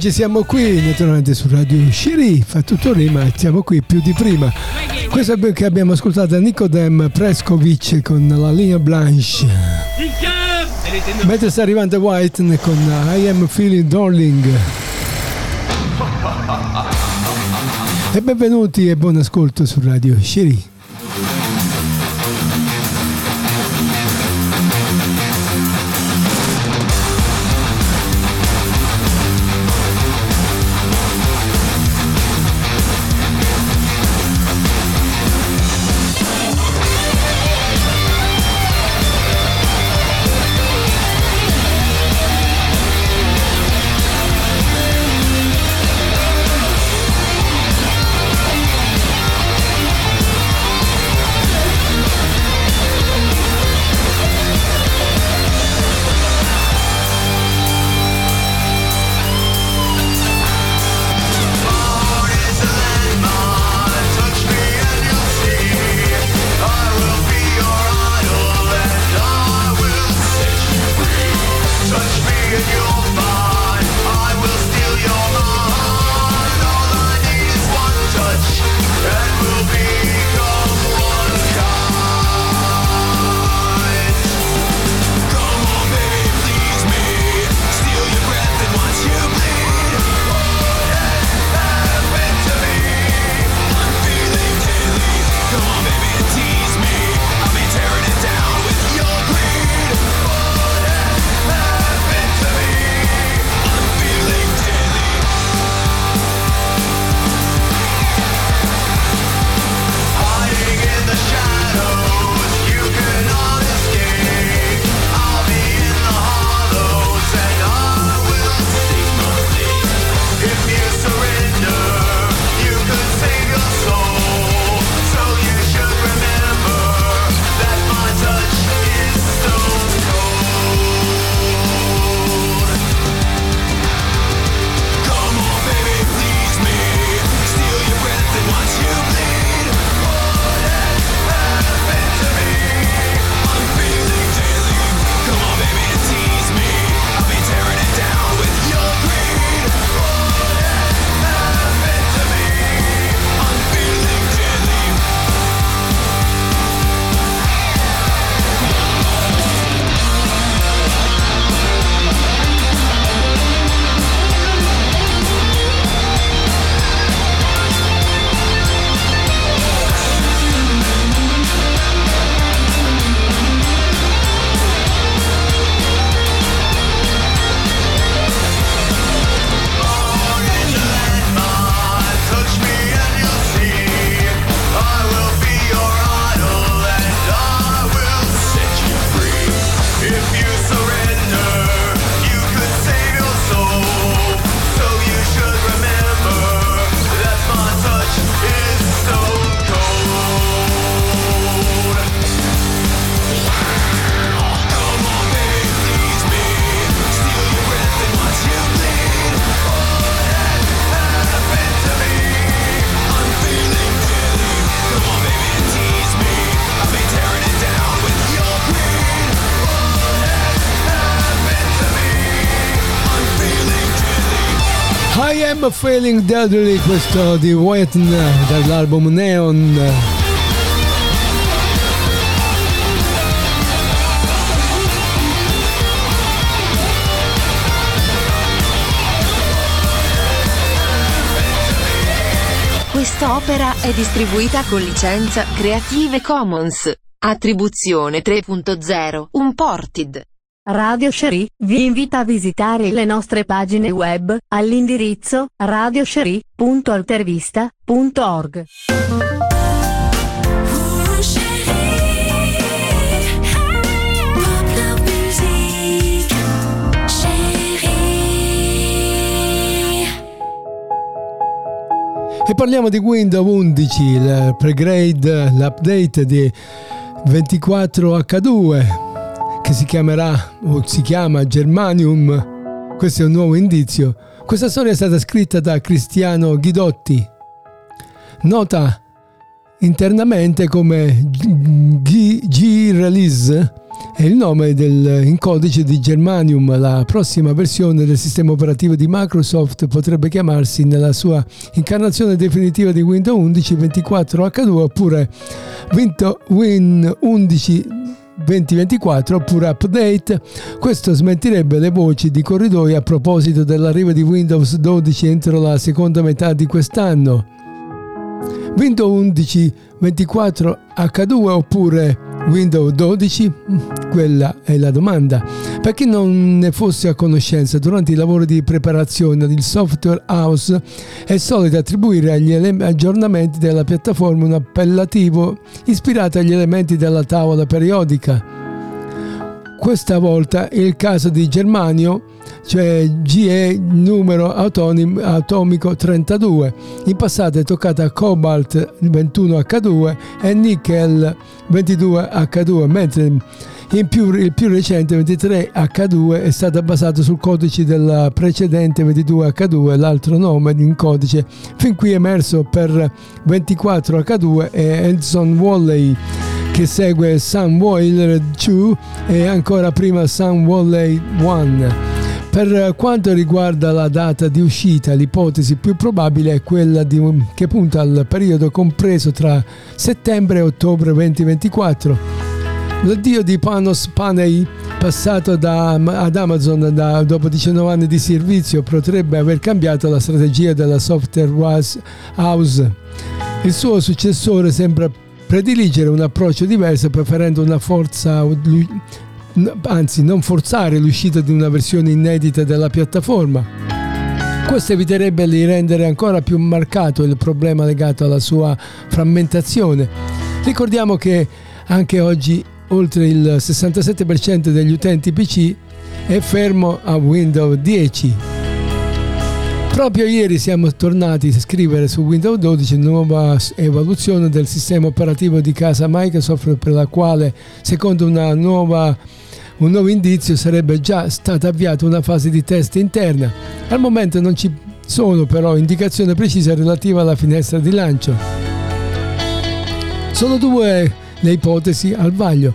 Oggi siamo qui, naturalmente su Radio Shiri, fa tutto rima, siamo qui più di prima. Questo è che abbiamo ascoltato Nikodem Preskovic con la linea Blanche. Mentre sta arrivando White con I Am Feeling Darling. E benvenuti e buon ascolto su Radio Shiri. I'm Feeling Deadly, questo di Wetn dall'album Neon. Quest'opera è distribuita con licenza Creative Commons. Attribuzione 3.0 Unported. Radio Sherry vi invita a visitare le nostre pagine web all'indirizzo radiosherry.altervista.org. E parliamo di Windows 11, il pregrade, l'update di 24H2 che si chiamerà o si chiama Germanium. Questo è un nuovo indizio. Questa storia è stata scritta da Cristiano Ghidotti. Nota internamente come G-Release è il nome del, in codice di Germanium. La prossima versione del sistema operativo di Microsoft potrebbe chiamarsi nella sua incarnazione definitiva di Windows 11 24H2 oppure Win 11 2024 oppure update. Questo smentirebbe le voci di corridoi a proposito dell'arrivo di Windows 12 entro la seconda metà di quest'anno. Windows 11 24 H2 oppure Windows 12? Quella è la domanda. Per chi non ne fosse a conoscenza, durante i lavori di preparazione il software house è solito attribuire agli aggiornamenti della piattaforma un appellativo ispirato agli elementi della tavola periodica. Questa volta il caso di Germanio cioè GE numero autonim, atomico 32. In passato è toccata Cobalt 21H2 e Nickel 22H2, mentre in più, il più recente 23H2 è stato basato sul codice del precedente 22H2, l'altro nome in codice fin qui emerso per 24H2 è Edson Walley che segue Sun Boiler 2 e ancora prima Sun Walley 1. Per quanto riguarda la data di uscita, l'ipotesi più probabile è quella di, che punta al periodo compreso tra settembre e ottobre 2024. L'addio di Panos Panay, passato da, ad Amazon da, dopo 19 anni di servizio, potrebbe aver cambiato la strategia della software house. Il suo successore sembra prediligere un approccio diverso, preferendo una forza anzi non forzare l'uscita di una versione inedita della piattaforma. Questo eviterebbe di rendere ancora più marcato il problema legato alla sua frammentazione. Ricordiamo che anche oggi oltre il 67% degli utenti PC è fermo a Windows 10. Proprio ieri siamo tornati a scrivere su Windows 12 nuova evoluzione del sistema operativo di casa Microsoft per la quale, secondo nuova un nuovo indizio sarebbe già stata avviata una fase di test interna. Al momento non ci sono però indicazioni precise relative alla finestra di lancio. Sono due le ipotesi al vaglio.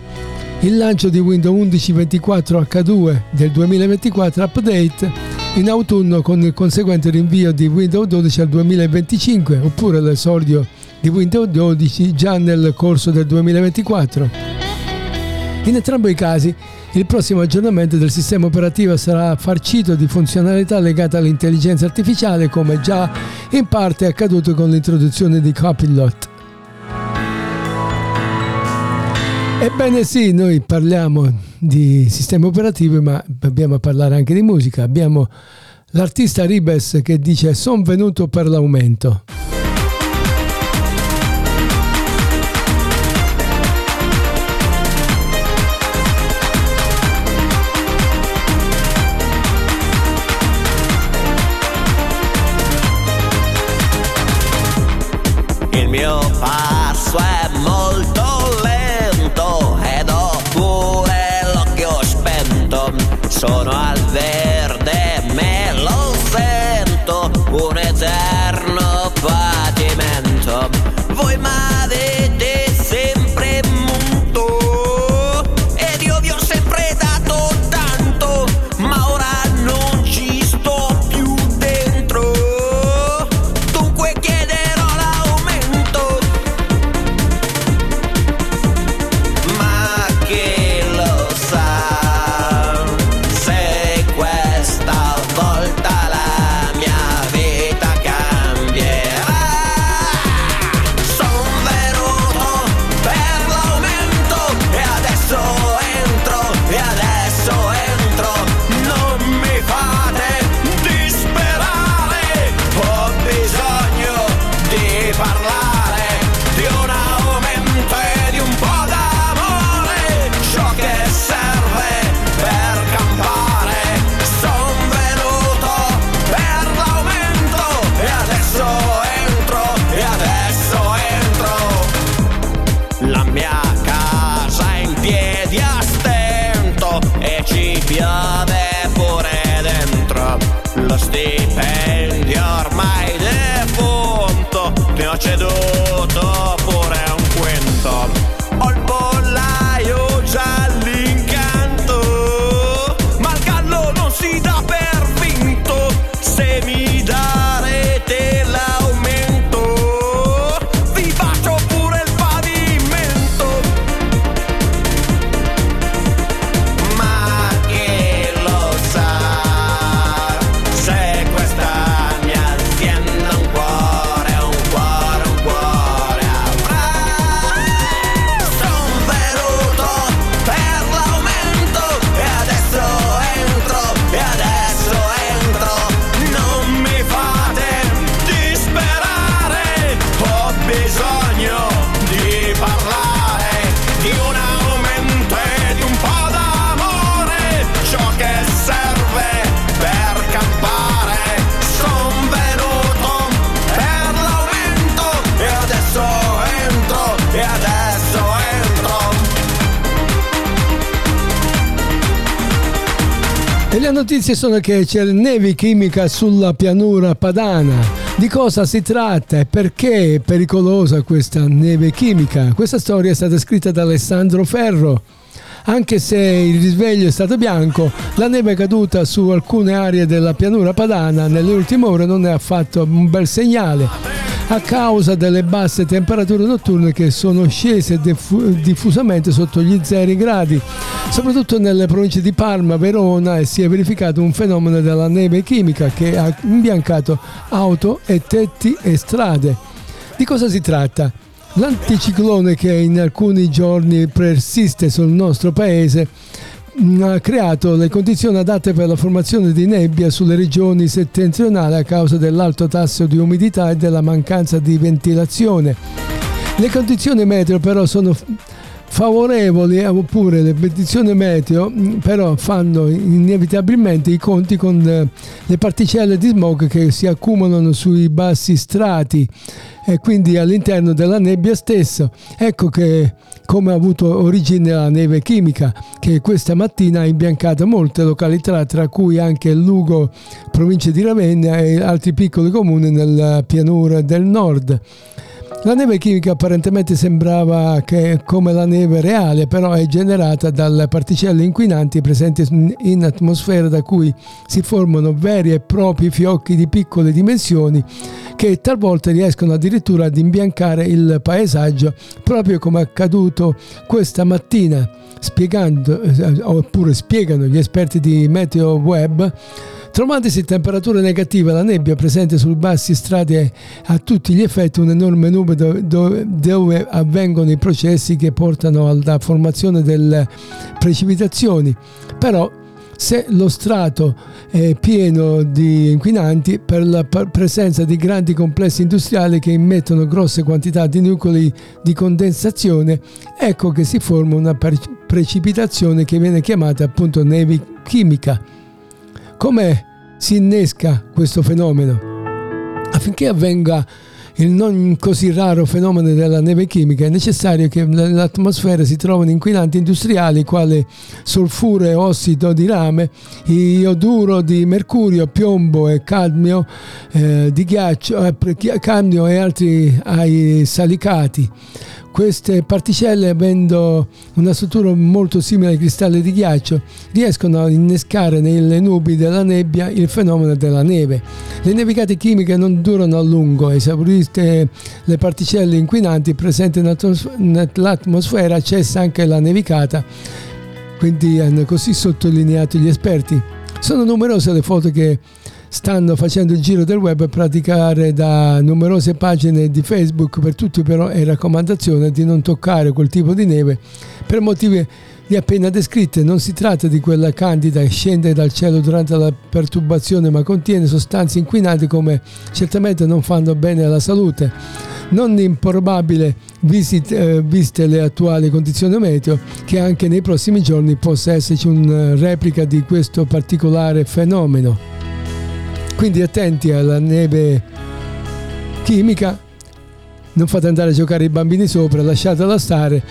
Il lancio di Windows 11 24H2 del 2024 update in autunno con il conseguente rinvio di Windows 12 al 2025 oppure l'esordio di Windows 12 già nel corso del 2024. In entrambi i casi il prossimo aggiornamento del sistema operativo sarà farcito di funzionalità legate all'intelligenza artificiale come già in parte accaduto con l'introduzione di Copilot. Ebbene sì, noi parliamo di sistema operativo ma dobbiamo parlare anche di musica. Abbiamo l'artista Ribes che dice sono venuto per l'aumento. Notizie sono che c'è nevi chimica sulla pianura padana. Di cosa si tratta e perché è pericolosa questa neve chimica? Questa storia è stata scritta da Alessandro Ferro. Anche se il risveglio è stato bianco, la neve caduta su alcune aree della pianura padana nelle ultime ore non è affatto un bel segnale a causa delle basse temperature notturne che sono scese diffu- diffusamente sotto gli 0 gradi, soprattutto nelle province di Parma, Verona si è verificato un fenomeno della neve chimica che ha imbiancato auto e tetti e strade. Di cosa si tratta? L'anticiclone che in alcuni giorni persiste sul nostro paese ha creato le condizioni adatte per la formazione di nebbia sulle regioni settentrionali a causa dell'alto tasso di umidità e della mancanza di ventilazione. Le condizioni meteo però sono favorevoli eh, oppure le condizioni meteo mh, però fanno inevitabilmente i conti con eh, le particelle di smog che si accumulano sui bassi strati e quindi all'interno della nebbia stessa. Ecco che come ha avuto origine la neve chimica che questa mattina ha imbiancato molte località tra cui anche Lugo, provincia di Ravenna e altri piccoli comuni nella pianura del nord. La neve chimica apparentemente sembrava che come la neve reale, però è generata dalle particelle inquinanti presenti in atmosfera da cui si formano veri e propri fiocchi di piccole dimensioni che talvolta riescono addirittura ad imbiancare il paesaggio, proprio come è accaduto questa mattina, spiegando, eh, oppure spiegano gli esperti di Meteo Web. Trovandosi temperature negative, la nebbia presente sui bassi strati è a tutti gli effetti un'enorme nube dove, dove, avvengono i processi che portano alla formazione delle precipitazioni. Però se lo strato è pieno di inquinanti per la presenza di grandi complessi industriali che immettono grosse quantità di nuclei di condensazione, ecco che si forma una pre- precipitazione che viene chiamata appunto neve chimica. Come si innesca questo fenomeno? Affinché avvenga il non così raro fenomeno della neve chimica è necessario che nell'atmosfera si trovino inquinanti industriali quali solfuro e ossido di rame, ioduro di mercurio, piombo e cadmio eh, di ghiaccio, eh, cadmio e altri ai salicati. Queste particelle, avendo una struttura molto simile ai cristalli di ghiaccio, riescono a innescare nelle nubi della nebbia il fenomeno della neve. Le nevicate chimiche non durano a lungo, esaurite le particelle inquinanti presenti nell'atmosfera, cessa anche la nevicata, quindi hanno così sottolineato gli esperti. Sono numerose le foto che stanno facendo il giro del web a praticare da numerose pagine di Facebook per tutti però è raccomandazione di non toccare quel tipo di neve per motivi di appena descritte. Non si tratta di quella candida che scende dal cielo durante la perturbazione ma contiene sostanze inquinanti come certamente non fanno bene alla salute. Non improbabile visit, eh, viste le attuali condizioni meteo che anche nei prossimi giorni possa esserci una replica di questo particolare fenomeno quindi attenti alla neve chimica. Non fate andare a giocare i bambini sopra lasciatela stare.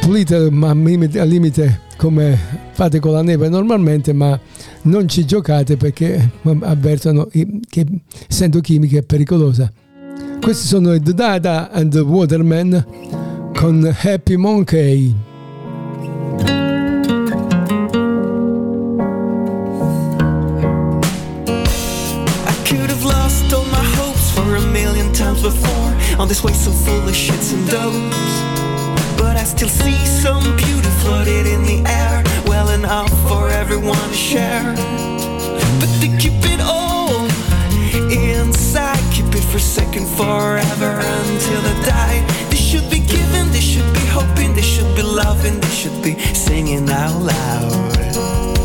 Pulite ma al limite come fate con la neve normalmente ma non ci giocate perché avvertono che essendo chimica è pericolosa. Questi sono i Dada and the Waterman con Happy Monkey. This way so full of shits and dopes. But I still see some beauty floated in the air, well enough for everyone to share. But they keep it all inside, keep it for second forever until they die. They should be giving, they should be hoping, they should be loving, they should be singing out loud.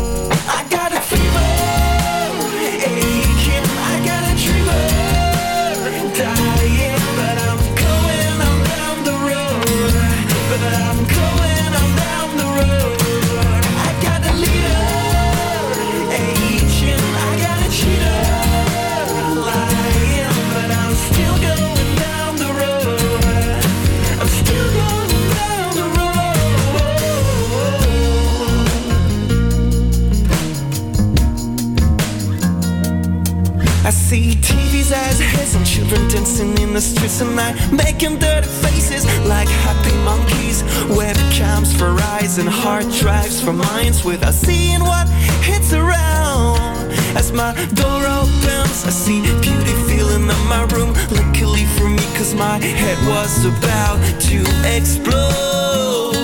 Drives for minds without seeing what hits around. As my door opens, I see beauty filling up my room. Luckily for me, cause my head was about to explode.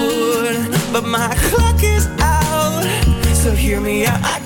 But my clock is out, so hear me out. I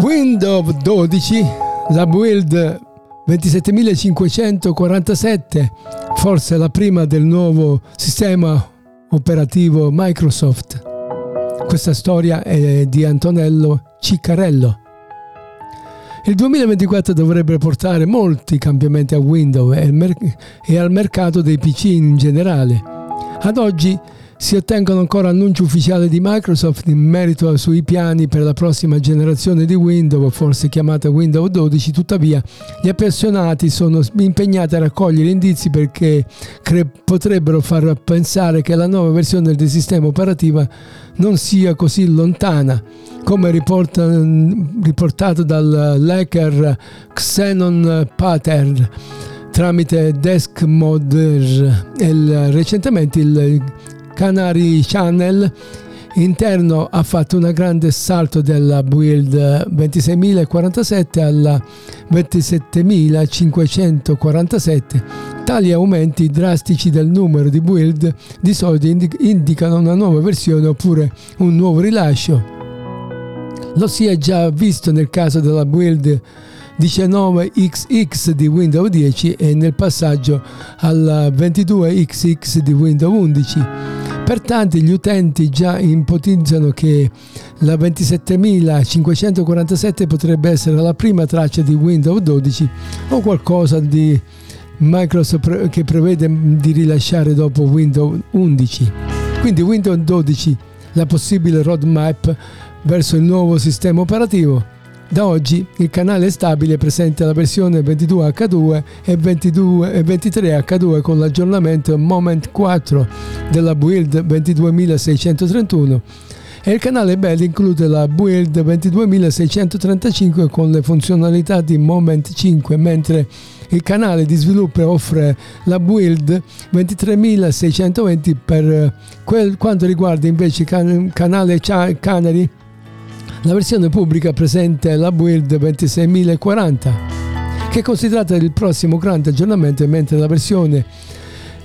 Windows 12, la build 27547, forse la prima del nuovo sistema operativo Microsoft. Questa storia è di Antonello Ciccarello. Il 2024 dovrebbe portare molti cambiamenti a Windows e al, mer- al mercato dei PC in generale. Ad oggi Si ottengono ancora annunci ufficiali di Microsoft in merito sui piani per la prossima generazione di Windows, forse chiamata Windows 12, tuttavia gli appassionati sono impegnati a raccogliere indizi perché cre- potrebbero far pensare che la nuova versione del sistema operativo non sia così lontana, come riporta- riportato dal Xenon Pattern tramite Desk Modder e recentemente il Canary Channel interno ha fatto un grande salto dalla build 26047 alla 27547. Tali aumenti drastici del numero di build di solito indi- indicano una nuova versione oppure un nuovo rilascio. Lo si è già visto nel caso della build 19XX di Windows 10 e nel passaggio alla 22XX di Windows 11. Pertanto gli utenti già ipotizzano che la 27547 potrebbe essere la prima traccia di Windows 12 o qualcosa di Microsoft che prevede di rilasciare dopo Windows 11. Quindi Windows 12, la possibile roadmap verso il nuovo sistema operativo. Da oggi il canale stabile presente la versione 22H2 e 22 e 23H2 con l'aggiornamento Moment 4 della build 22631 e il canale Bell include la build 22635 con le funzionalità di Moment 5 mentre il canale di sviluppo offre la build 23620 per quel, quanto riguarda invece il can- canale Canary la versione pubblica presente la build 26040 che è considerata il prossimo grande aggiornamento mentre la versione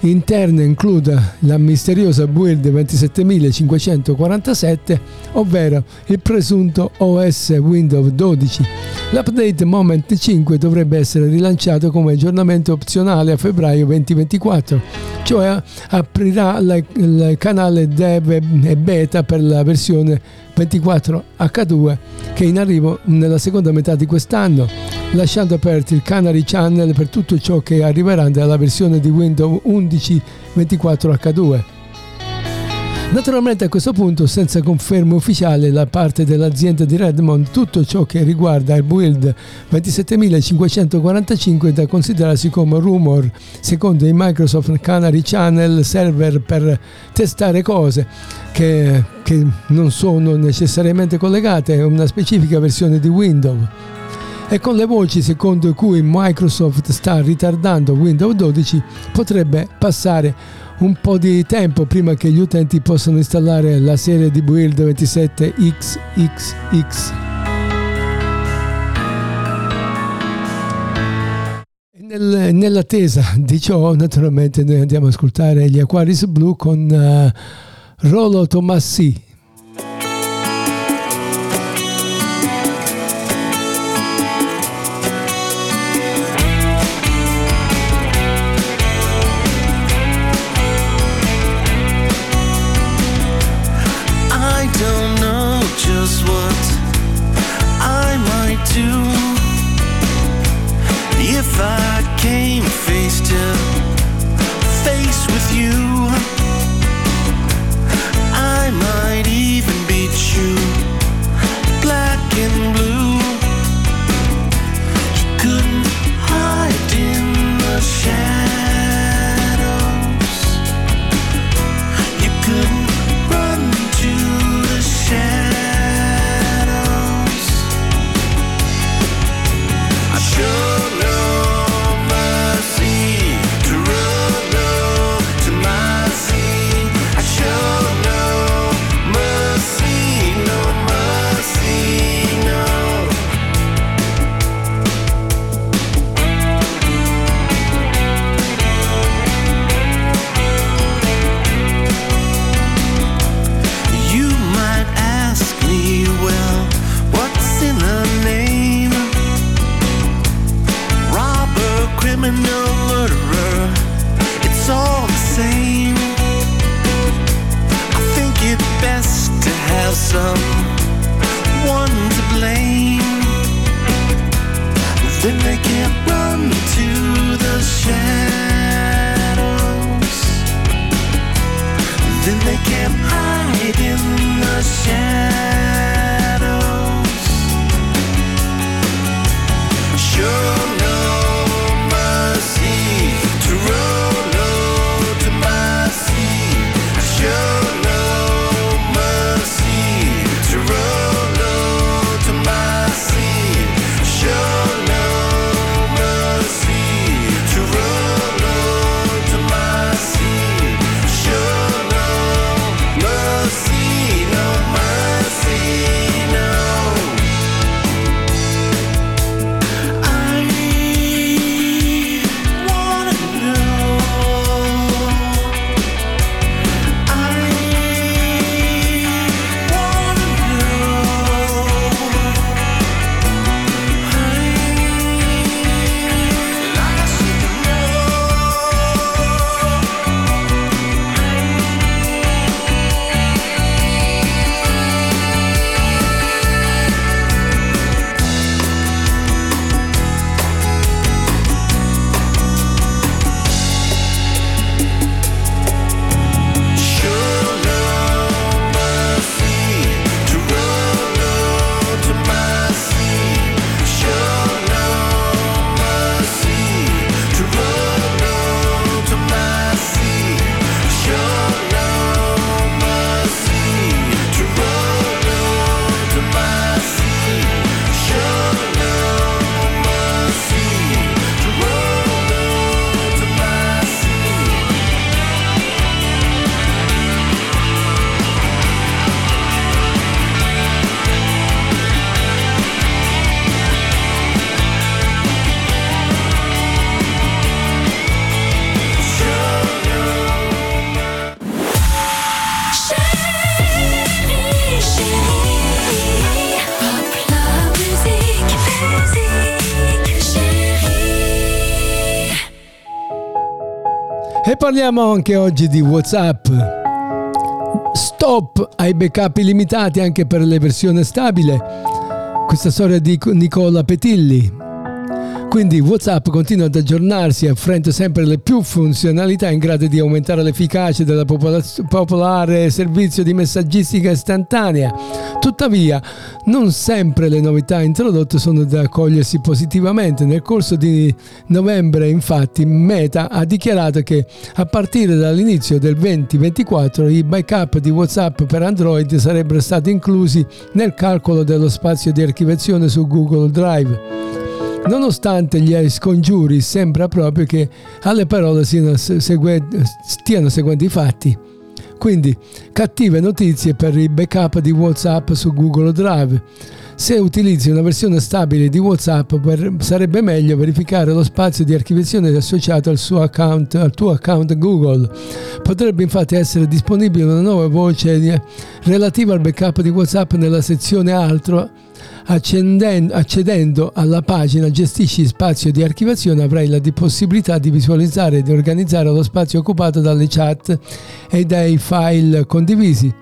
interna include la misteriosa build 27547 ovvero il presunto OS Windows 12 l'update Moment 5 dovrebbe essere rilanciato come aggiornamento opzionale a febbraio 2024 cioè aprirà il canale dev e beta per la versione 24H2 che è in arrivo nella seconda metà di quest'anno, lasciando aperti il Canary Channel per tutto ciò che arriverà dalla versione di Windows 11 24H2. Naturalmente a questo punto, senza conferma ufficiale da parte dell'azienda di Redmond, tutto ciò che riguarda il build 27545 è da considerarsi come rumor, secondo i Microsoft Canary Channel server per testare cose che, che non sono necessariamente collegate a una specifica versione di Windows. E con le voci secondo cui Microsoft sta ritardando Windows 12 potrebbe passare un po' di tempo prima che gli utenti possano installare la serie di build 27XXX. E nel- nell'attesa di ciò, naturalmente, noi andiamo ad ascoltare gli Aquarius Blu con eh, Rolo Tomassi. Parliamo anche oggi di WhatsApp. Stop ai backup illimitati anche per le versioni stabile. Questa storia di Nicola Petilli. Quindi WhatsApp continua ad aggiornarsi offrendo sempre le più funzionalità in grado di aumentare l'efficacia del popolare servizio di messaggistica istantanea. Tuttavia, non sempre le novità introdotte sono da accogliersi positivamente. Nel corso di novembre, infatti, Meta ha dichiarato che a partire dall'inizio del 2024 i backup di WhatsApp per Android sarebbero stati inclusi nel calcolo dello spazio di archiviazione su Google Drive. Nonostante gli scongiuri, sembra proprio che alle parole siano segue- stiano seguendo i fatti. Quindi, cattive notizie per i backup di WhatsApp su Google Drive. Se utilizzi una versione stabile di WhatsApp per, sarebbe meglio verificare lo spazio di archiviazione associato al, account, al tuo account Google. Potrebbe infatti essere disponibile una nuova voce relativa al backup di WhatsApp nella sezione Altro accedendo alla pagina Gestisci spazio di archiviazione avrai la possibilità di visualizzare e di organizzare lo spazio occupato dalle chat e dai file condivisi.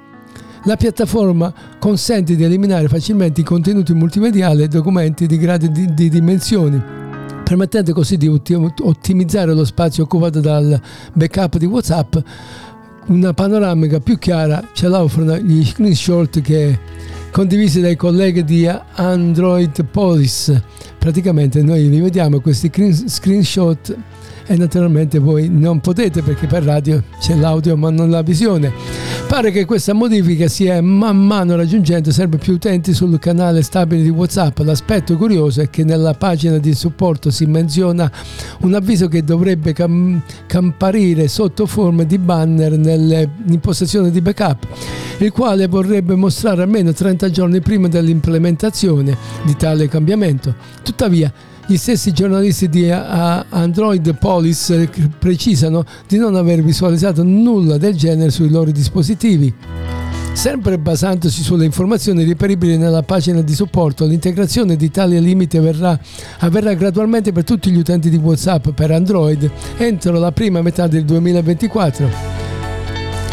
La piattaforma consente di eliminare facilmente i contenuti multimediali e documenti di gradi di, di dimensioni, permettendo così di ottimizzare lo spazio occupato dal backup di WhatsApp. Una panoramica più chiara ce la offrono gli screenshot che condivisi dai colleghi di Android Police. Praticamente noi li vediamo questi screenshot e naturalmente voi non potete perché per radio c'è l'audio ma non la visione. Pare che questa modifica sia man mano raggiungendo sempre più utenti sul canale stabile di WhatsApp. L'aspetto curioso è che nella pagina di supporto si menziona un avviso che dovrebbe cam- comparire sotto forma di banner nelle impostazioni di backup, il quale vorrebbe mostrare almeno 30 giorni prima dell'implementazione di tale cambiamento. Tuttavia, gli stessi giornalisti di Android Police precisano di non aver visualizzato nulla del genere sui loro dispositivi. Sempre basandosi sulle informazioni reperibili nella pagina di supporto, l'integrazione di tale limite verrà, avverrà gradualmente per tutti gli utenti di WhatsApp per Android entro la prima metà del 2024.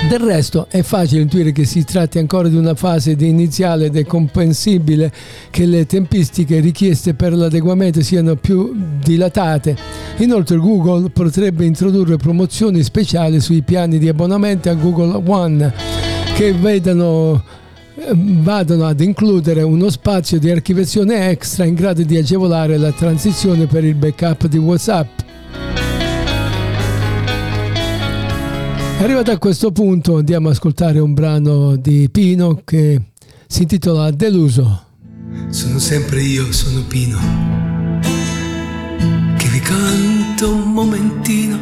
Del resto è facile intuire che si tratti ancora di una fase iniziale ed è comprensibile che le tempistiche richieste per l'adeguamento siano più dilatate. Inoltre Google potrebbe introdurre promozioni speciali sui piani di abbonamento a Google One che vedano vadano ad includere uno spazio di archiviazione extra in grado di agevolare la transizione per il backup di WhatsApp. Arrivato a questo punto andiamo ad ascoltare un brano di Pino che si intitola Deluso. Sono sempre io, sono Pino, che vi canto un momentino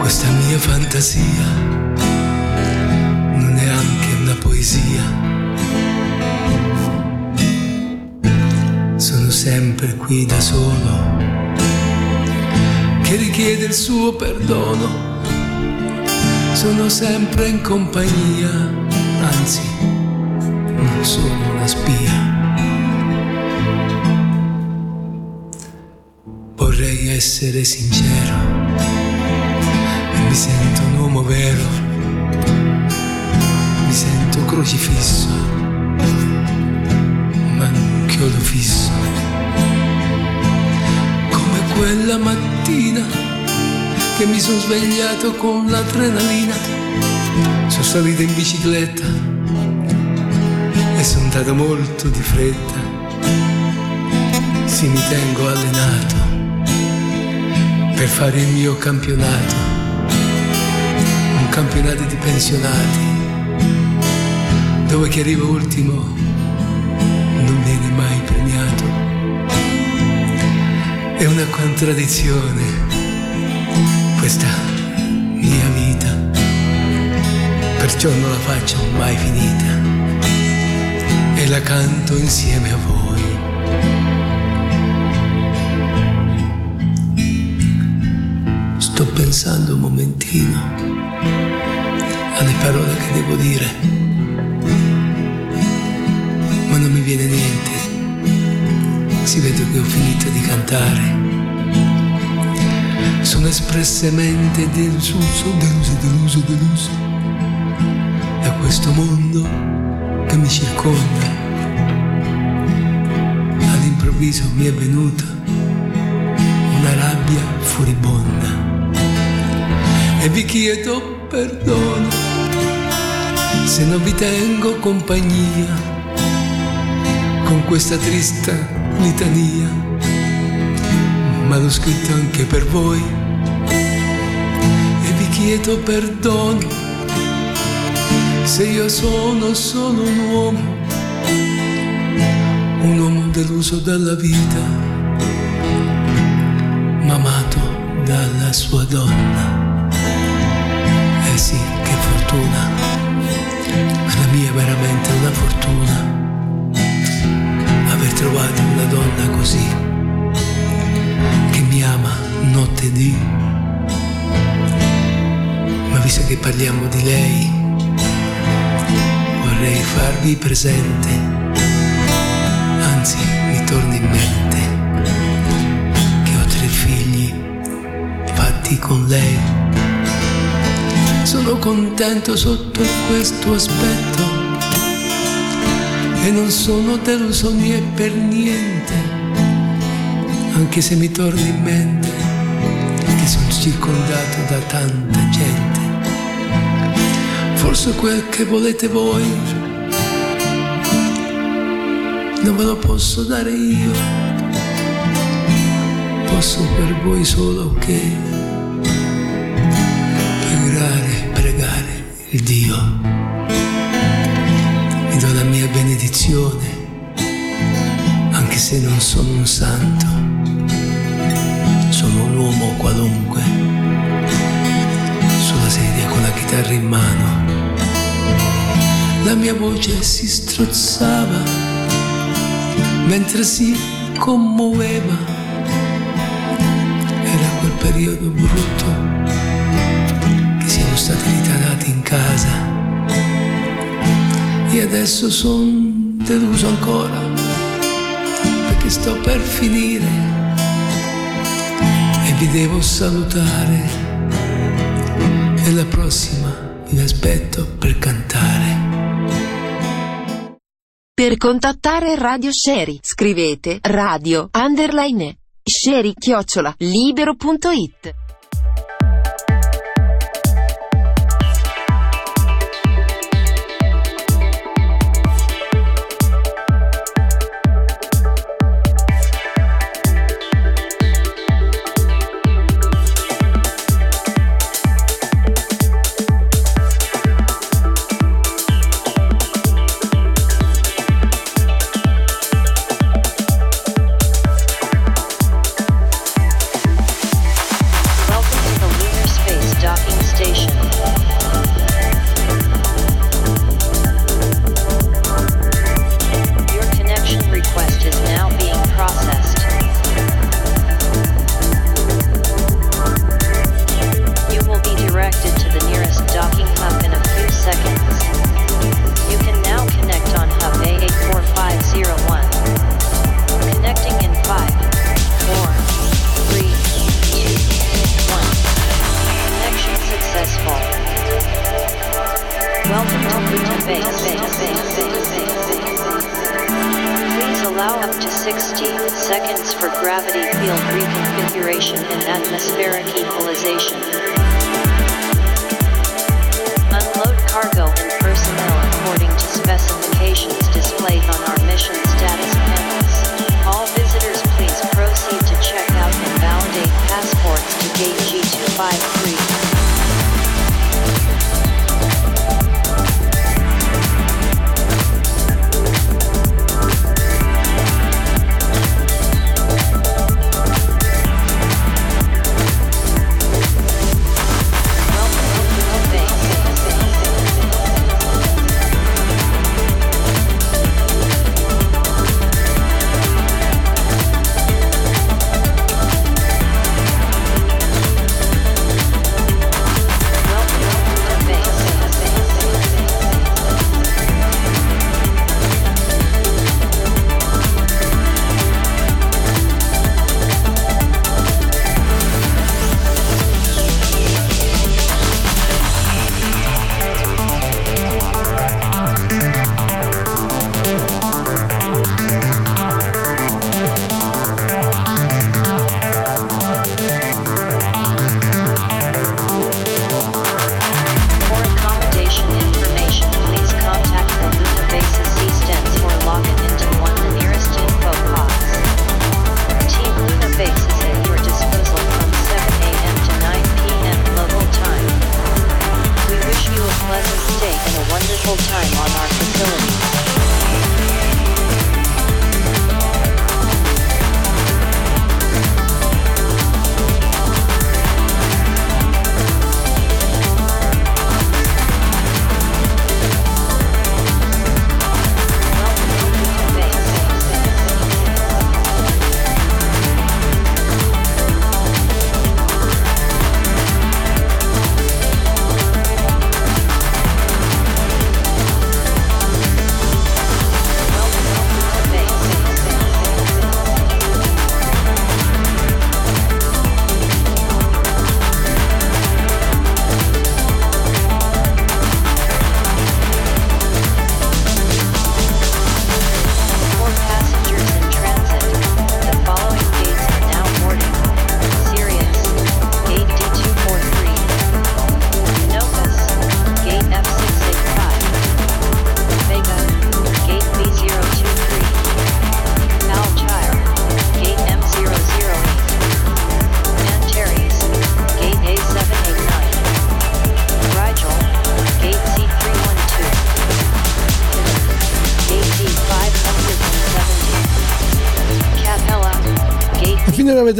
questa mia fantasia, non è anche una poesia. Sono sempre qui da solo, che richiede il suo perdono sono sempre in compagnia, anzi, non sono una spia. Vorrei essere sincero e mi sento un uomo vero, mi sento crocifisso, ma un chiodo fisso, come quella mattina che mi sono svegliato con l'adrenalina, sono salito in bicicletta e sono andato molto di fretta. Sì, mi tengo allenato per fare il mio campionato, un campionato di pensionati, dove chi arriva ultimo non viene mai premiato. È una contraddizione questa mia vita, perciò non la faccio mai finita e la canto insieme a voi. Sto pensando un momentino alle parole che devo dire, ma non mi viene niente. Si vede che ho finito di cantare sono espressamente deluso, deluso, deluso, deluso da questo mondo che mi circonda. All'improvviso mi è venuta una rabbia furibonda e vi chiedo perdono se non vi tengo compagnia con questa triste litania, ma l'ho scritto anche per voi. E vi chiedo perdono. Se io sono solo un uomo, un uomo deluso dalla vita, ma amato dalla sua donna. Eh sì, che fortuna, la mia è veramente una fortuna. Aver trovato una donna così, notte dì. Ma visto che parliamo di lei, vorrei farvi presente, anzi mi torna in mente, che ho tre figli fatti con lei. Sono contento sotto questo aspetto e non sono deluso né per niente, anche se mi torna in mente circondato da tanta gente. Forse quel che volete voi non ve lo posso dare io, posso per voi solo che pregare, pregare il Dio. Vi do la mia benedizione, anche se non sono un santo, sono un uomo qualunque, chitarra in mano. La mia voce si strozzava mentre si commuoveva. Era quel periodo brutto che siamo stati ritirati in casa e adesso son deluso ancora perché sto per finire e vi devo salutare e la prossima vi aspetto per cantare. Per contattare Radio Sherry scrivete radio underline sherry chiocciola libero.it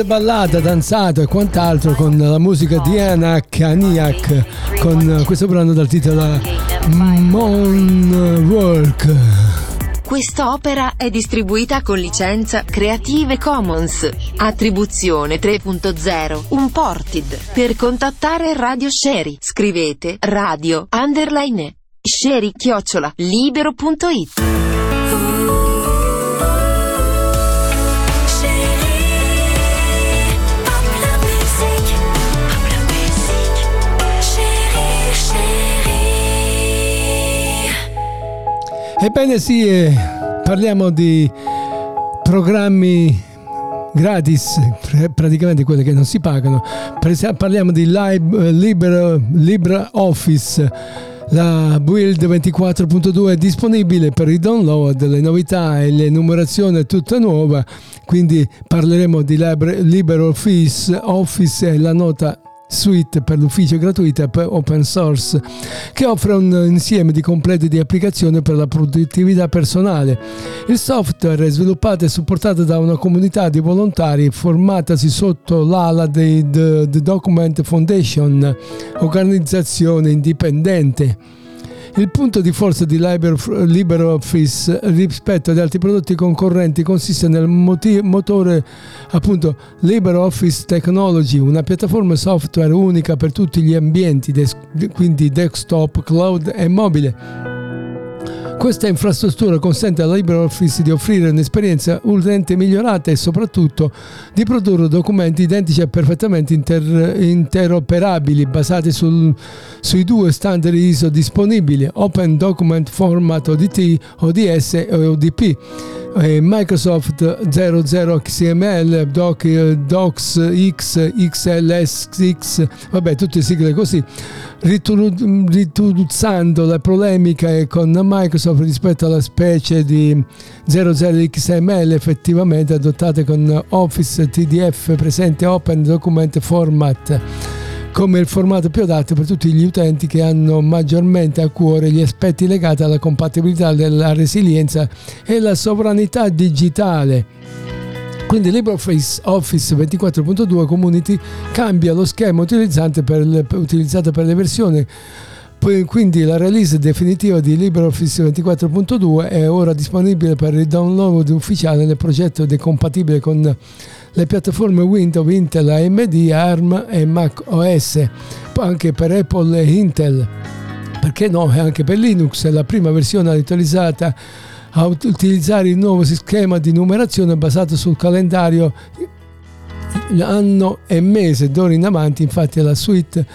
E finora avete ballato, danzato e quant'altro con la musica di Anna Kaniak con questo brano dal titolo Mon Work. Quest'opera è distribuita con licenza Creative Commons. Attribuzione 3.0 Unported. Per contattare Radio Sherry scrivete radio underline sherry chiocciola libero.it. Ebbene sì, eh, parliamo di programmi gratis, pr- praticamente quelli che non si pagano. Parliamo di Lib- eh, Libera- LibreOffice. La build 24.2 è disponibile per il download, le novità e l'enumerazione è tutta nuova, quindi parleremo di Libre- LibreOffice Office e la nota suite per l'ufficio gratuita per open source che offre un insieme di completi di applicazioni per la produttività personale. Il software è sviluppato e supportato da una comunità di volontari formatasi sotto l'ala di The, Document Foundation, organizzazione indipendente. Il punto di forza di LibreOffice rispetto ad altri prodotti concorrenti consiste nel moti- motore appunto LibreOffice Technology, una piattaforma software unica per tutti gli ambienti, des- quindi desktop, cloud e mobile. Questa infrastruttura consente alla LibreOffice di offrire un'esperienza ulteriormente migliorata e soprattutto di produrre documenti identici e perfettamente inter- interoperabili basati sul- sui due standard ISO disponibili, Open Document Format ODT, ODS e ODP. Eh, Microsoft 00 XML, Doc, Docs X, XLSX, vabbè tutte sigle così, rituzzando la polemica con Microsoft rispetto alla specie di 00XML effettivamente adottate con Office TDF presente Open Document Format come il formato più adatto per tutti gli utenti che hanno maggiormente a cuore gli aspetti legati alla compatibilità, della resilienza e la sovranità digitale. Quindi LibreOffice Office 24.2 Community cambia lo schema utilizzante per le- utilizzato per le versioni quindi la release definitiva di LibreOffice 24.2 è ora disponibile per il download ufficiale nel progetto ed è compatibile con le piattaforme Windows, Intel, AMD, ARM e Mac OS, anche per Apple e Intel. Perché no? E anche per Linux, la prima versione attualizzata a ut- utilizzare il nuovo sistema di numerazione basato sul calendario anno e mese d'ora in avanti infatti la suite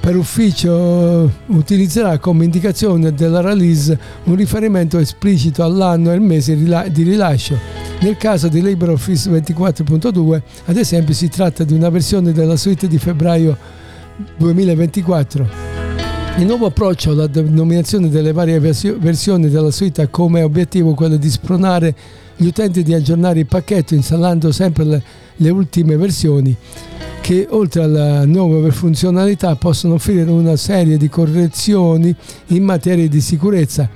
per ufficio eh, utilizzerà come indicazione della release un riferimento esplicito all'anno e al mese di rilascio. Nel caso di LibreOffice 24.2, ad esempio, si tratta di una versione della suite di febbraio 2024. Il nuovo approccio alla denominazione delle varie versio- versioni della suite ha come obiettivo quello di spronare gli utenti di aggiornare il pacchetto installando sempre le, le ultime versioni che oltre alla nuova funzionalità possono offrire una serie di correzioni in materia di sicurezza.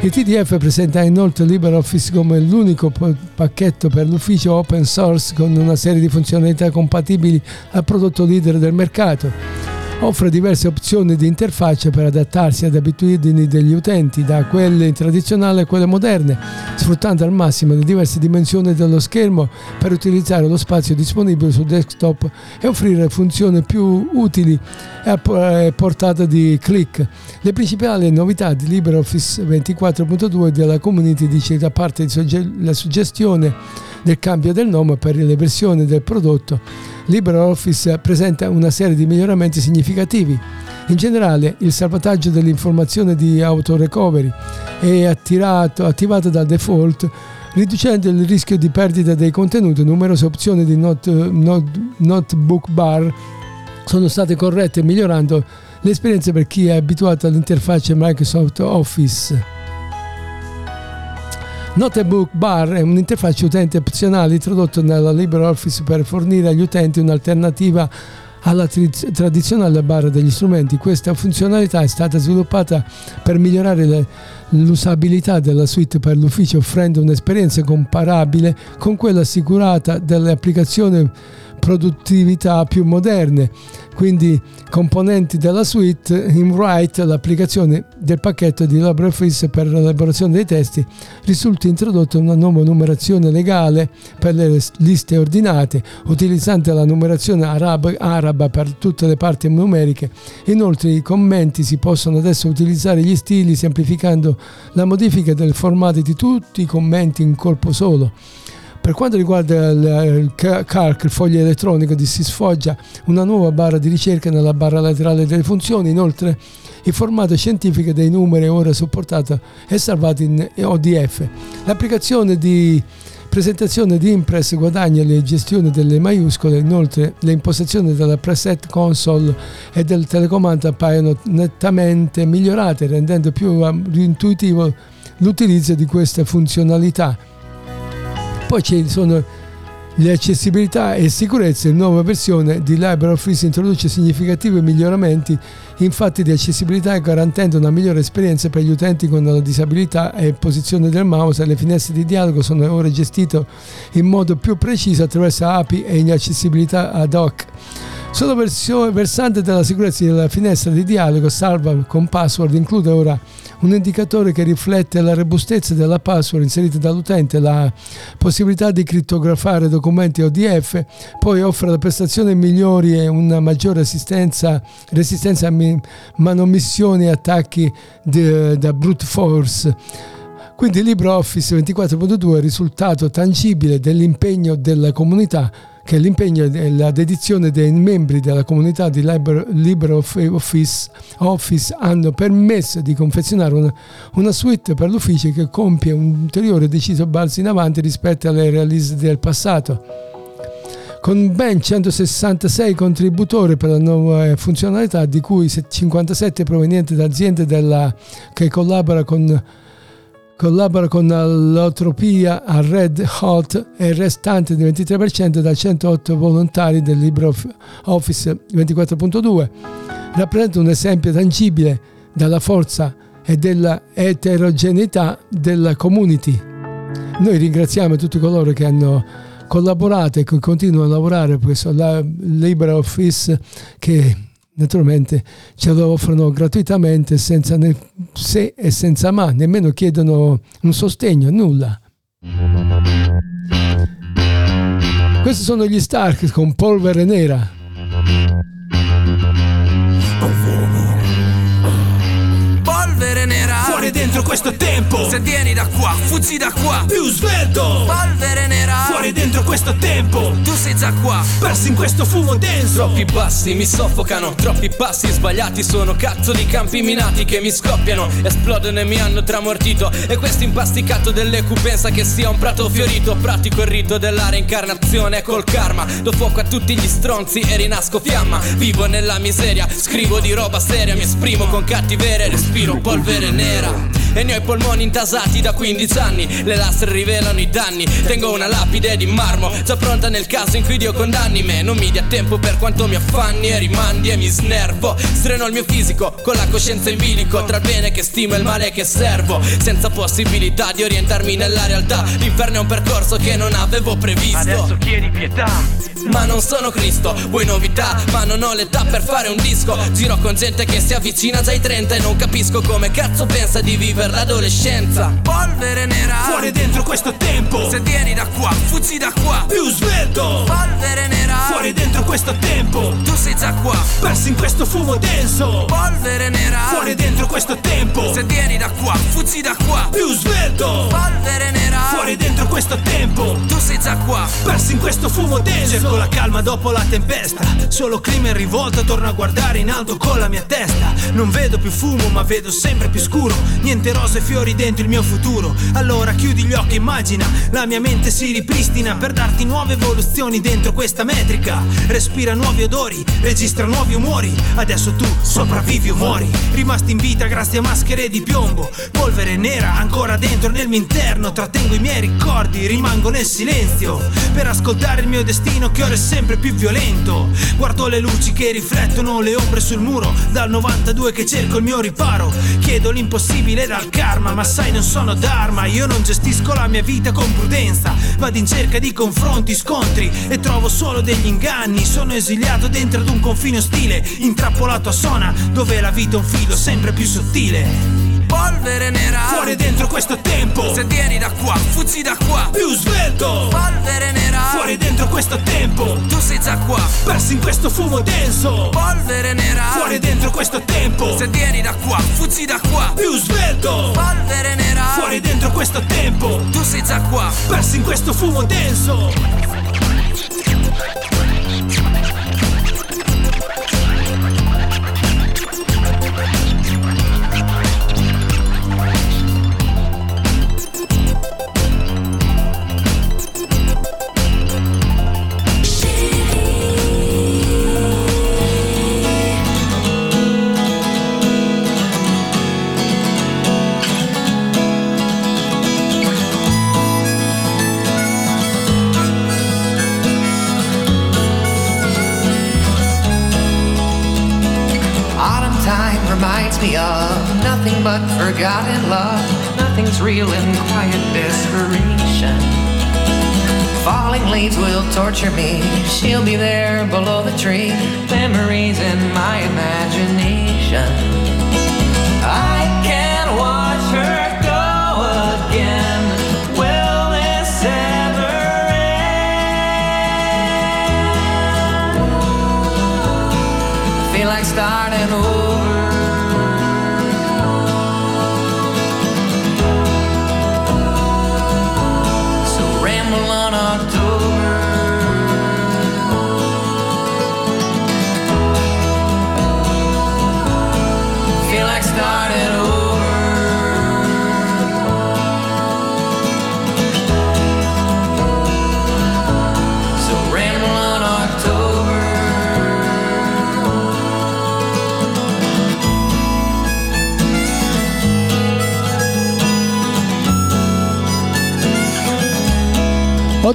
Il TDF presenta inoltre LibreOffice come l'unico pa- pacchetto per l'ufficio open source con una serie di funzionalità compatibili al prodotto leader del mercato. Offre diverse opzioni di interfaccia per adattarsi ad abitudini degli utenti, da quelle tradizionali a quelle moderne, sfruttando al massimo le diverse dimensioni dello schermo per utilizzare lo spazio disponibile sul desktop e offrire funzioni più utili e a po- portata di click. Le principali novità di LibreOffice 24.2 della community dice da parte di sugge- la suggestione del cambio del nome per le versioni del prodotto LibreOffice presenta una serie di miglioramenti significativi. In generale, il salvataggio dell'informazione di autorecovery è attirato- attivato da default, riducendo il rischio di perdita dei contenuti. Numerose opzioni di not- not- notebook bar sono state corrette, migliorando l'esperienza per chi è abituato all'interfaccia Microsoft Office. Notebook Bar è un'interfaccia utente opzionale introdotto nella LibreOffice per fornire agli utenti un'alternativa alla tri- tradizionale barra degli strumenti. Questa funzionalità è stata sviluppata per migliorare le- l'usabilità della suite per l'ufficio, offrendo un'esperienza comparabile con quella assicurata dalle applicazioni produttività più moderne. Quindi componenti della suite in Write, l'applicazione del pacchetto di LibreOffice per l'elaborazione dei testi, risulta introdotta una nuova numerazione legale per le liste ordinate, utilizzante la numerazione arab- araba per tutte le parti numeriche. Inoltre i commenti si possono adesso utilizzare gli stili semplificando la modifica del formato di tutti i commenti in colpo solo. Per quanto riguarda il, il ca- calc, il foglio elettronico, di si sfoggia una nuova barra di ricerca nella barra laterale delle funzioni. Inoltre, il formato scientifico dei numeri ora supportato e salvato in ODF. L'applicazione di presentazione di Impress guadagna le gestioni delle maiuscole, inoltre le impostazioni della preset console e del telecomando appaiono nettamente migliorate, rendendo più um, intuitivo l'utilizzo di queste funzionalità. Poi ci sono le accessibilità e sicurezza, la nuova versione di LibreOffice introduce significativi miglioramenti infatti di accessibilità garantendo una migliore esperienza per gli utenti con la disabilità e posizione del mouse le finestre di dialogo sono ora gestite in modo più preciso attraverso API e in accessibilità ad hoc. Versione versante della sicurezza della finestra di dialogo salva con password include ora un indicatore che riflette la robustezza della password inserita dall'utente, la possibilità di crittografare documenti ODF, poi offre le prestazioni migliori e una maggiore assistenza, resistenza a mi- manomissioni e attacchi da brute force. Quindi LibreOffice 24.2 è il risultato tangibile dell'impegno della comunità che l'impegno e la dedizione dei membri della comunità di Libre- LibreOffice Office hanno permesso di confezionare una, una suite per l'ufficio che compie un ulteriore deciso balzo in avanti rispetto alle release del passato. Con ben 166 contributori per la nuova funzionalità, di cui 57 provenienti da aziende della- che collabora con collabora con l'Otropia a Red Hot e il restante del 23% da 108 volontari del LibreOffice 24.2 rappresenta un esempio tangibile della forza e della eterogeneità della community. Noi ringraziamo tutti coloro che hanno collaborato e che continuano a lavorare per questo LibreOffice che naturalmente ce lo offrono gratuitamente senza ne- se e senza ma, nemmeno chiedono un sostegno, nulla. Questi sono gli Stark con polvere nera. Dentro questo tempo Se vieni da qua, fuggi da qua Più svelto Polvere nera Fuori dentro questo tempo Tu sei già qua Persi in questo fumo denso Troppi bassi mi soffocano, troppi passi sbagliati sono cazzo di campi minati che mi scoppiano, esplodono e mi hanno tramortito. E questo impasticato dell'EQ pensa che sia un prato fiorito. Pratico il rito della reincarnazione col karma. Do fuoco a tutti gli stronzi e rinasco fiamma. Vivo nella miseria, scrivo di roba seria, mi esprimo con cattiveria, respiro polvere nera. E ne ho i polmoni intasati da 15 anni Le lastre rivelano i danni. Tengo una lapide di marmo Già pronta nel caso in cui Dio condanni me. Non mi dia tempo per quanto mi affanni e rimandi e mi snervo. Streno il mio fisico con la coscienza in bilico Tra il bene che stimo e il male che servo. Senza possibilità di orientarmi nella realtà L'inferno è un percorso che non avevo previsto. Adesso chiedi pietà. Ma non sono Cristo, vuoi novità, ma non ho l'età per fare un disco. Giro con gente che si avvicina già ai 30 e non capisco come cazzo pensa di vivere l'adolescenza. Polvere nera Fuori dentro questo tempo. Se vieni da qua, fuggi da qua. Più svelto. Polvere nera Fuori dentro questo tempo. Tu sei già qua. Persi in questo fumo denso. Polvere nera Fuori dentro questo tempo. Se vieni da qua, fuggi da qua. Più svelto. Polvere nera Fuori dentro questo tempo. Tu sei già qua. Persi in questo fumo denso. Cerco la calma dopo la tempesta. Solo clima in rivolta Torno a guardare in alto con la mia testa. Non vedo più fumo ma vedo sempre più scuro. Niente Rose e fiori dentro il mio futuro. Allora chiudi gli occhi, immagina. La mia mente si ripristina per darti nuove evoluzioni dentro questa metrica. Respira nuovi odori, registra nuovi umori. Adesso tu sopravvivi o muori. Rimasti in vita grazie a maschere di piombo. Polvere nera ancora dentro nel mio interno. Trattengo i miei ricordi, rimango nel silenzio. Per ascoltare il mio destino che ora è sempre più violento. Guardo le luci che riflettono le ombre sul muro. Dal 92 che cerco il mio riparo. Chiedo l'impossibile dal karma, ma sai non sono dharma. Io non gestisco la mia vita con prudenza. Vado in cerca di confronti, scontri e trovo solo degli inganni. Sono esiliato dentro ad un confine ostile, intrappolato a Sona, dove la vita è un filo sempre più sottile. Polvere nera. Fuori dentro questo tempo. Se vieni da qua, fuggi da qua. Più svelto. Polvere nera. Fuori dentro questo tempo. Tu sei già qua. Persi in questo fumo denso. Polvere nera. Fuori dentro questo tempo. Se vieni da qua, fuggi da qua. Più svelto. Polvere nera. Fuori dentro questo tempo. Tu sei già qua. Persi in questo fumo denso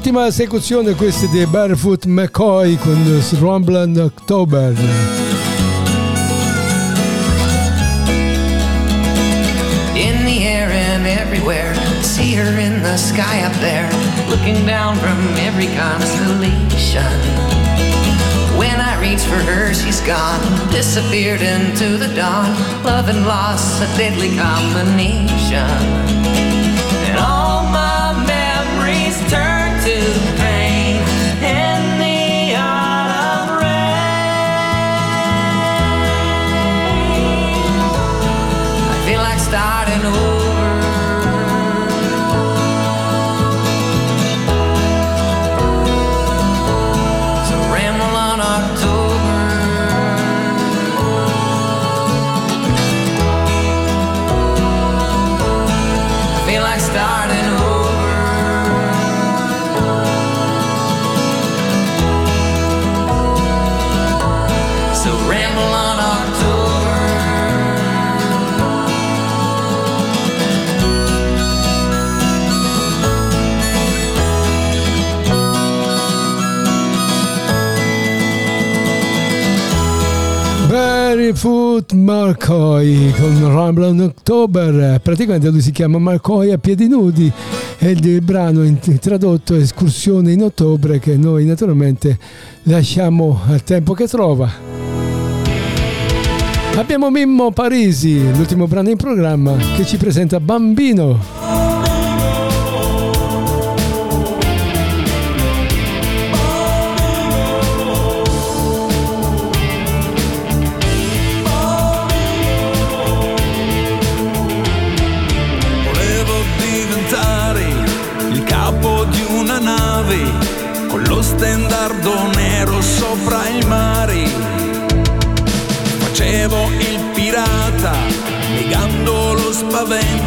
Ottima esecuzione questa di Barefoot McCoy con Rumblin' October. In the air and everywhere. See her in the sky up there, looking down from every constellation. When I reach for her, she's gone, disappeared into the dawn. Love and loss, a deadly combination. And all my memories turn Barefoot McCoy con Rumblin' October. Praticamente lui si chiama McCoy a piedi nudi e il brano tradotto è Escursione in ottobre che noi naturalmente lasciamo al tempo che trova. Abbiamo Mimmo Parisi, l'ultimo brano in programma, che ci presenta Bambino. spaventa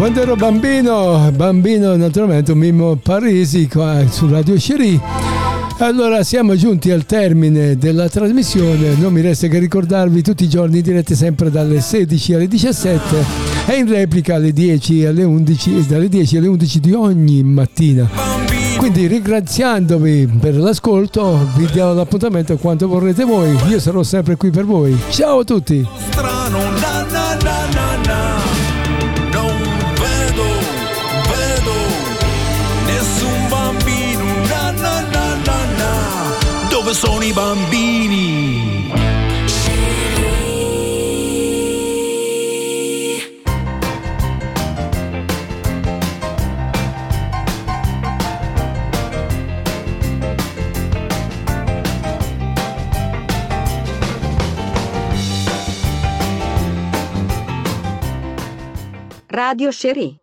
Quando ero bambino, bambino naturalmente, Mimmo Parisi qua su Radio Sherry. Allora siamo giunti al termine della trasmissione, non mi resta che ricordarvi tutti i giorni in diretta sempre dalle 16 alle 17 e in replica alle 10 alle 11 dalle 10 alle 11 di ogni mattina. Quindi ringraziandovi per l'ascolto vi do l'appuntamento quanto vorrete voi, io sarò sempre qui per voi. Ciao a tutti! Dove sono i bambini? Radio Sherry.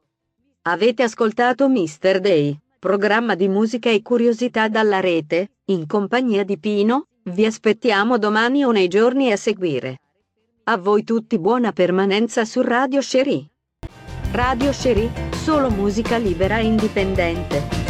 Avete ascoltato Mr. Day, programma di musica e curiosità dalla rete, in compagnia di Pino, vi aspettiamo domani o nei giorni a seguire. A voi tutti buona permanenza su Radio Sherry. Radio Sherry, solo musica libera e indipendente.